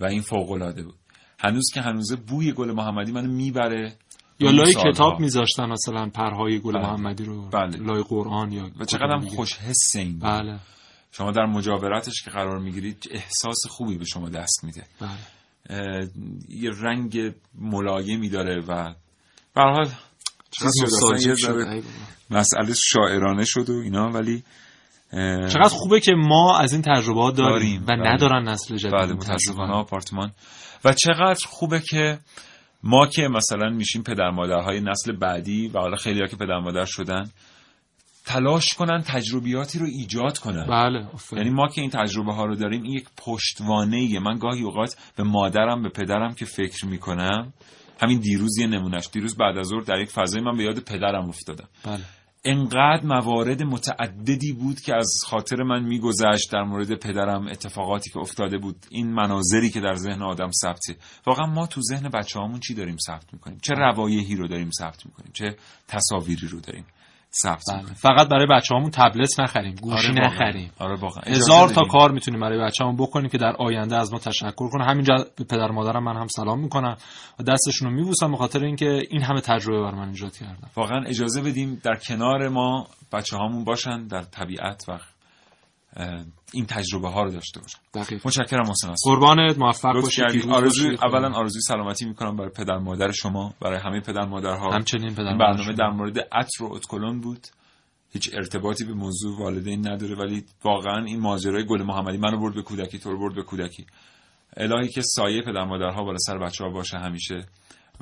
و این فوق العاده بود هنوز که هنوزه بوی گل محمدی منو می‌بره یا لای. کتاب میذاشتن مثلا پرهای گل بله. محمدی رو بله. لای قرآن یا و چقدر هم. خوش حس این بود. بله شما در مجاورتش که قرار می‌گیرید احساس خوبی به شما دست میده بله. یه رنگ ملایمی داره و به حال. مسئله شاعرانه شد و اینا ولی چقدر خوبه که ما از این تجربات داریم, داریم. و بله. ندارن نسل جدید بله متاسفانه تجربه. آپارتمان و چقدر خوبه که ما که مثلا میشیم پدر مادرهای نسل بعدی و حالا خیلی که پدر مادر شدن تلاش کنن تجربیاتی رو ایجاد کنن. بله. یعنی ما که این تجربه ها رو داریم این یک پشتوانه ایه من گاهی اوقات به مادرم به پدرم که فکر می‌کنم همین دیروز یه نمونش دیروز بعد از ظهر در یک فضای من به یاد پدرم افتادم. بله. انقدر موارد متعددی بود که از خاطر من میگذشت در مورد پدرم اتفاقاتی که افتاده بود این مناظری که در ذهن آدم ثبته واقعا ما تو ذهن بچه هامون چی داریم ثبت می‌کنیم؟ چه روایحی رو داریم ثبت می‌کنیم؟ چه تصاویری رو داریم؟ ثبت بله. فقط برای بچه همون تبلت نخریم گوشی آره. نخریم آره واقعا هزار تا. کار می‌تونیم برای بچه‌مون بکنیم که در آینده از ما تشکر کنه همینجا به پدر مادرم من هم سلام می‌کنم و دستشون رو میبوسم به خاطر اینکه این همه تجربه بر من ایجاد کردن واقعا اجازه بدیم در کنار ما بچه هامون باشن در طبیعت و این تجربه ها رو داشته باشن متشکرم هستم. قربانت موفق باشید باشید. اولا آرزوی سلامتی می‌کنم برای پدر مادر شما برای همه پدر مادرها. همچنین پدر برنامه شما. در مورد عطر و اتکلون بود. هیچ ارتباطی به موضوع والدین نداره ولی واقعا این ماجرای گل محمدی. منو برد به کودکی تو برد به کودکی. الهی که سایه پدر مادرها بالا سر بچه ها باشه همیشه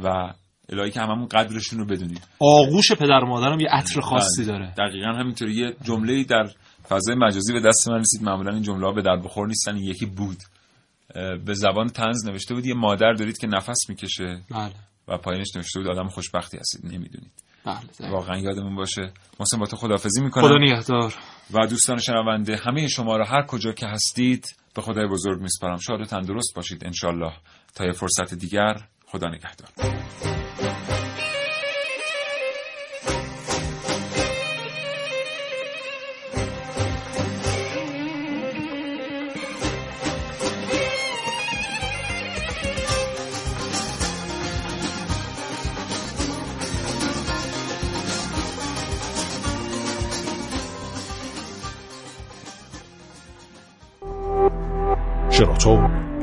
و الهی که هممون قدرشون رو بدونیم. آغوش پدر مادرم یه عطر خاصی بله. داره. دقیقا همینطوری. یه جمله در فضای مجازی به دست من رسید معمولا این جمله ها به در بخور نیستن. این یکی بود. به زبان تنز نوشته بود. یه مادر دارید که نفس می‌کشه. بله. و پایینش نوشته بود آدم خوشبختی هستید. نمی‌دونید. بله. واقعا یادمون باشه. محسن با تو خدافزی می‌کنم. خدا نگهدار. و دوستان شنونده همه شما را هر کجا که هستید به خدای بزرگ میسپارم. شاد و تندرست باشید انشالله تا یه فرصت دیگر خدا نگهدار.